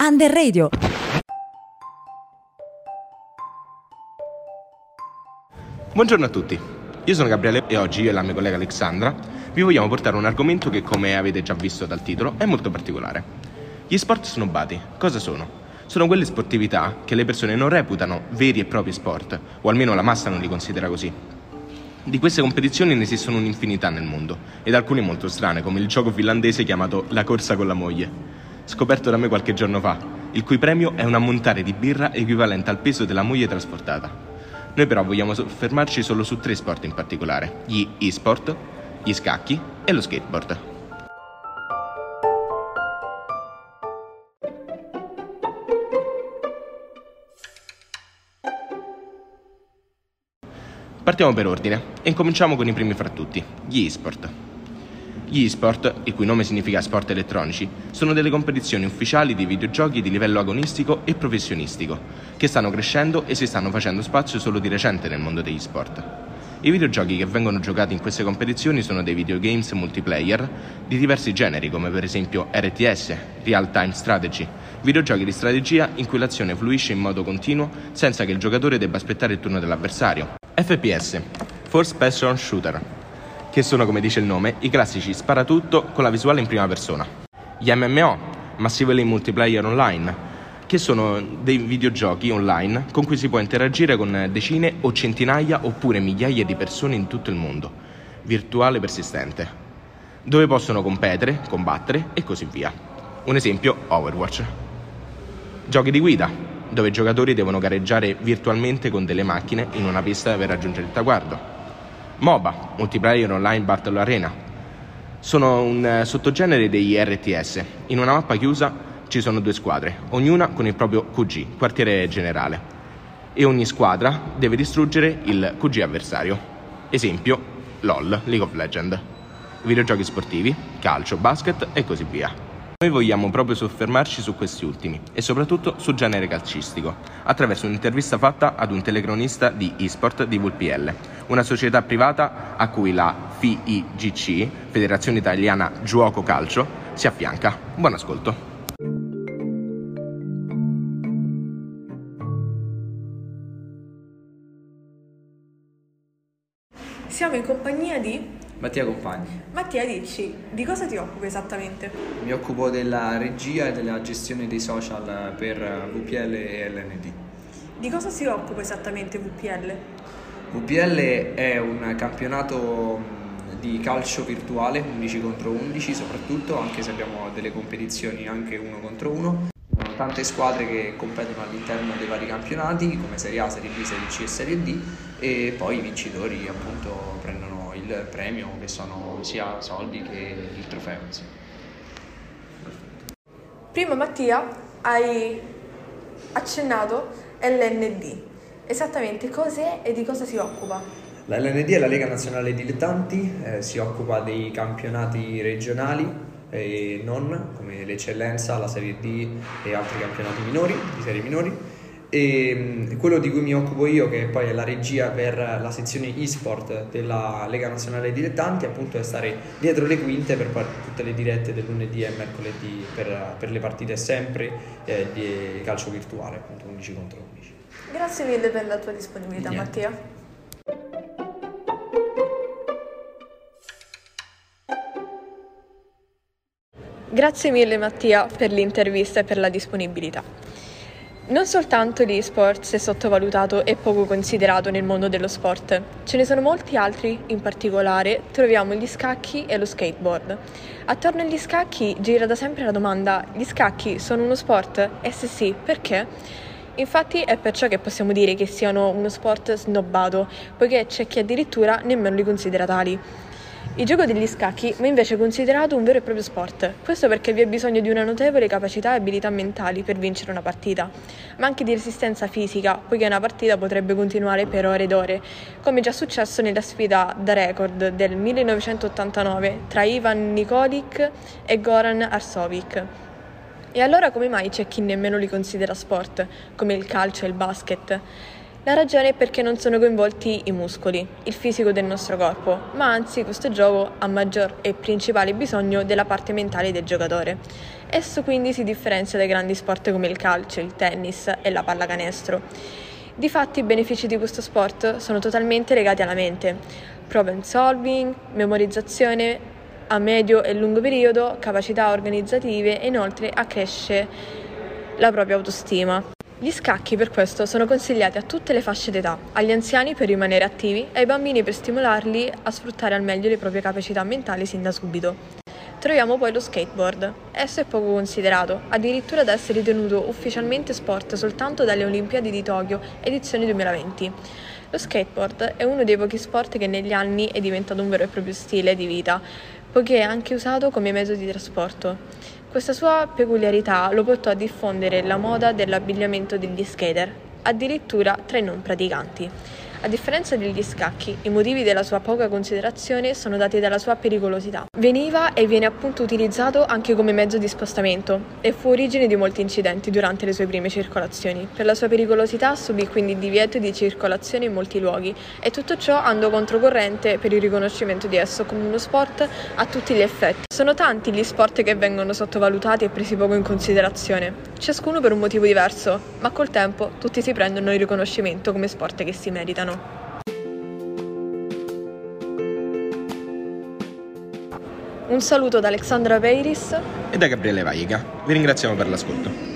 Under Radio. Buongiorno a tutti, io sono Gabriele e oggi io e la mia collega Alexandra vi vogliamo portare un argomento che come avete già visto dal titolo è molto particolare. Gli sport snobbati, cosa sono? Sono quelle sportività che le persone non reputano veri e propri sport, o almeno la massa non li considera così. Di queste competizioni ne esistono un'infinità nel mondo, ed alcune molto strane, come il gioco finlandese chiamato La corsa con la moglie, scoperto da me qualche giorno fa, il cui premio è un ammontare di birra equivalente al peso della moglie trasportata. Noi però vogliamo soffermarci solo su tre sport in particolare, gli e-sport, gli scacchi e lo skateboard. Partiamo per ordine e incominciamo con i primi fra tutti, gli e-sport. Gli e-sport, il cui nome significa sport elettronici, sono delle competizioni ufficiali di videogiochi di livello agonistico e professionistico, che stanno crescendo e si stanno facendo spazio solo di recente nel mondo degli sport. I videogiochi che vengono giocati in queste competizioni sono dei videogames multiplayer di diversi generi, come per esempio RTS, Real Time Strategy, videogiochi di strategia in cui l'azione fluisce in modo continuo senza che il giocatore debba aspettare il turno dell'avversario. FPS, First Person Shooter, che sono, come dice il nome, i classici sparatutto con la visuale in prima persona. Gli MMO, Massively Multiplayer Online, che sono dei videogiochi online con cui si può interagire con decine o centinaia oppure migliaia di persone in tutto il mondo, virtuale persistente, dove possono competere, combattere e così via. Un esempio, Overwatch. Giochi di guida, dove i giocatori devono gareggiare virtualmente con delle macchine in una pista per raggiungere il traguardo. MOBA, Multiplayer Online Battle Arena, sono un sottogenere degli RTS. In una mappa chiusa ci sono due squadre, ognuna con il proprio QG, quartiere generale, e ogni squadra deve distruggere il QG avversario. Esempio, LOL, League of Legends. Videogiochi sportivi, calcio, basket e così via. Noi vogliamo proprio soffermarci su questi ultimi e soprattutto sul genere calcistico, attraverso un'intervista fatta ad un telecronista di eSport di VPL, una società privata a cui la FIGC, Federazione Italiana Giuoco Calcio, si affianca. Buon ascolto. Siamo in compagnia di Mattia Compagni. Mattia, dici di cosa ti occupi esattamente? Mi occupo della regia e della gestione dei social per VPL e LND. Di cosa si occupa esattamente VPL? VPL è un campionato di calcio virtuale, 11 contro 11 soprattutto, anche se abbiamo delle competizioni anche uno contro uno tante squadre che competono all'interno dei vari campionati, come Serie A, Serie B, Serie C e Serie D, e poi i vincitori appunto prendono il premio, che sono sia soldi che il trofeo. Prima Mattia hai accennato LND. Esattamente cos'è e di cosa si occupa? La LND è la Lega Nazionale Dilettanti, eh, si occupa dei campionati regionali e non, come l'eccellenza, la Serie D e altri campionati minori, di serie minori. E quello di cui mi occupo io, che poi è la regia per la sezione e-sport della Lega Nazionale Dilettanti, appunto è stare dietro le quinte per tutte le dirette del lunedì e mercoledì per, per le partite sempre eh, di calcio virtuale, appunto 11 contro 11. Grazie mille per la tua disponibilità. Mattia. Grazie mille Mattia per l'intervista e per la disponibilità. Non soltanto l'e-sports è sottovalutato e poco considerato nel mondo dello sport, ce ne sono molti altri, in particolare troviamo gli scacchi e lo skateboard. Attorno agli scacchi gira da sempre la domanda, gli scacchi sono uno sport? E se sì, perché? Infatti è perciò che possiamo dire che siano uno sport snobbato, poiché c'è chi addirittura nemmeno li considera tali. Il gioco degli scacchi va invece considerato un vero e proprio sport, questo perché vi è bisogno di una notevole capacità e abilità mentali per vincere una partita, ma anche di resistenza fisica, poiché una partita potrebbe continuare per ore ed ore, come già successo nella sfida da record del 1989 tra Ivan Nikolic e Goran Arsovic. E allora come mai c'è chi nemmeno li considera sport, come il calcio e il basket? La ragione è perché non sono coinvolti i muscoli, il fisico del nostro corpo, ma anzi questo gioco ha maggior e principale bisogno della parte mentale del giocatore. Esso quindi si differenzia dai grandi sport come il calcio, il tennis e la pallacanestro. Difatti i benefici di questo sport sono totalmente legati alla mente. Problem solving, memorizzazione a medio e lungo periodo, capacità organizzative e inoltre accresce la propria autostima. Gli scacchi per questo sono consigliati a tutte le fasce d'età, agli anziani per rimanere attivi e ai bambini per stimolarli a sfruttare al meglio le proprie capacità mentali sin da subito. Troviamo poi lo skateboard. Esso è poco considerato, addirittura da essere ritenuto ufficialmente sport soltanto dalle Olimpiadi di Tokyo edizione 2020. Lo skateboard è uno dei pochi sport che negli anni è diventato un vero e proprio stile di vita, poiché è anche usato come mezzo di trasporto. Questa sua peculiarità lo portò a diffondere la moda dell'abbigliamento degli skater, addirittura tra i non praticanti. A differenza degli scacchi, i motivi della sua poca considerazione sono dati dalla sua pericolosità. Veniva e viene appunto utilizzato anche come mezzo di spostamento e fu origine di molti incidenti durante le sue prime circolazioni. Per la sua pericolosità subì quindi il divieto di circolazione in molti luoghi e tutto ciò andò controcorrente per il riconoscimento di esso come uno sport a tutti gli effetti. Sono tanti gli sport che vengono sottovalutati e presi poco in considerazione, ciascuno per un motivo diverso, ma col tempo tutti si prendono il riconoscimento come sport che si meritano. Un saluto da Alexandra Peiris e da Gabriele Vaiga. Vi ringraziamo per l'ascolto.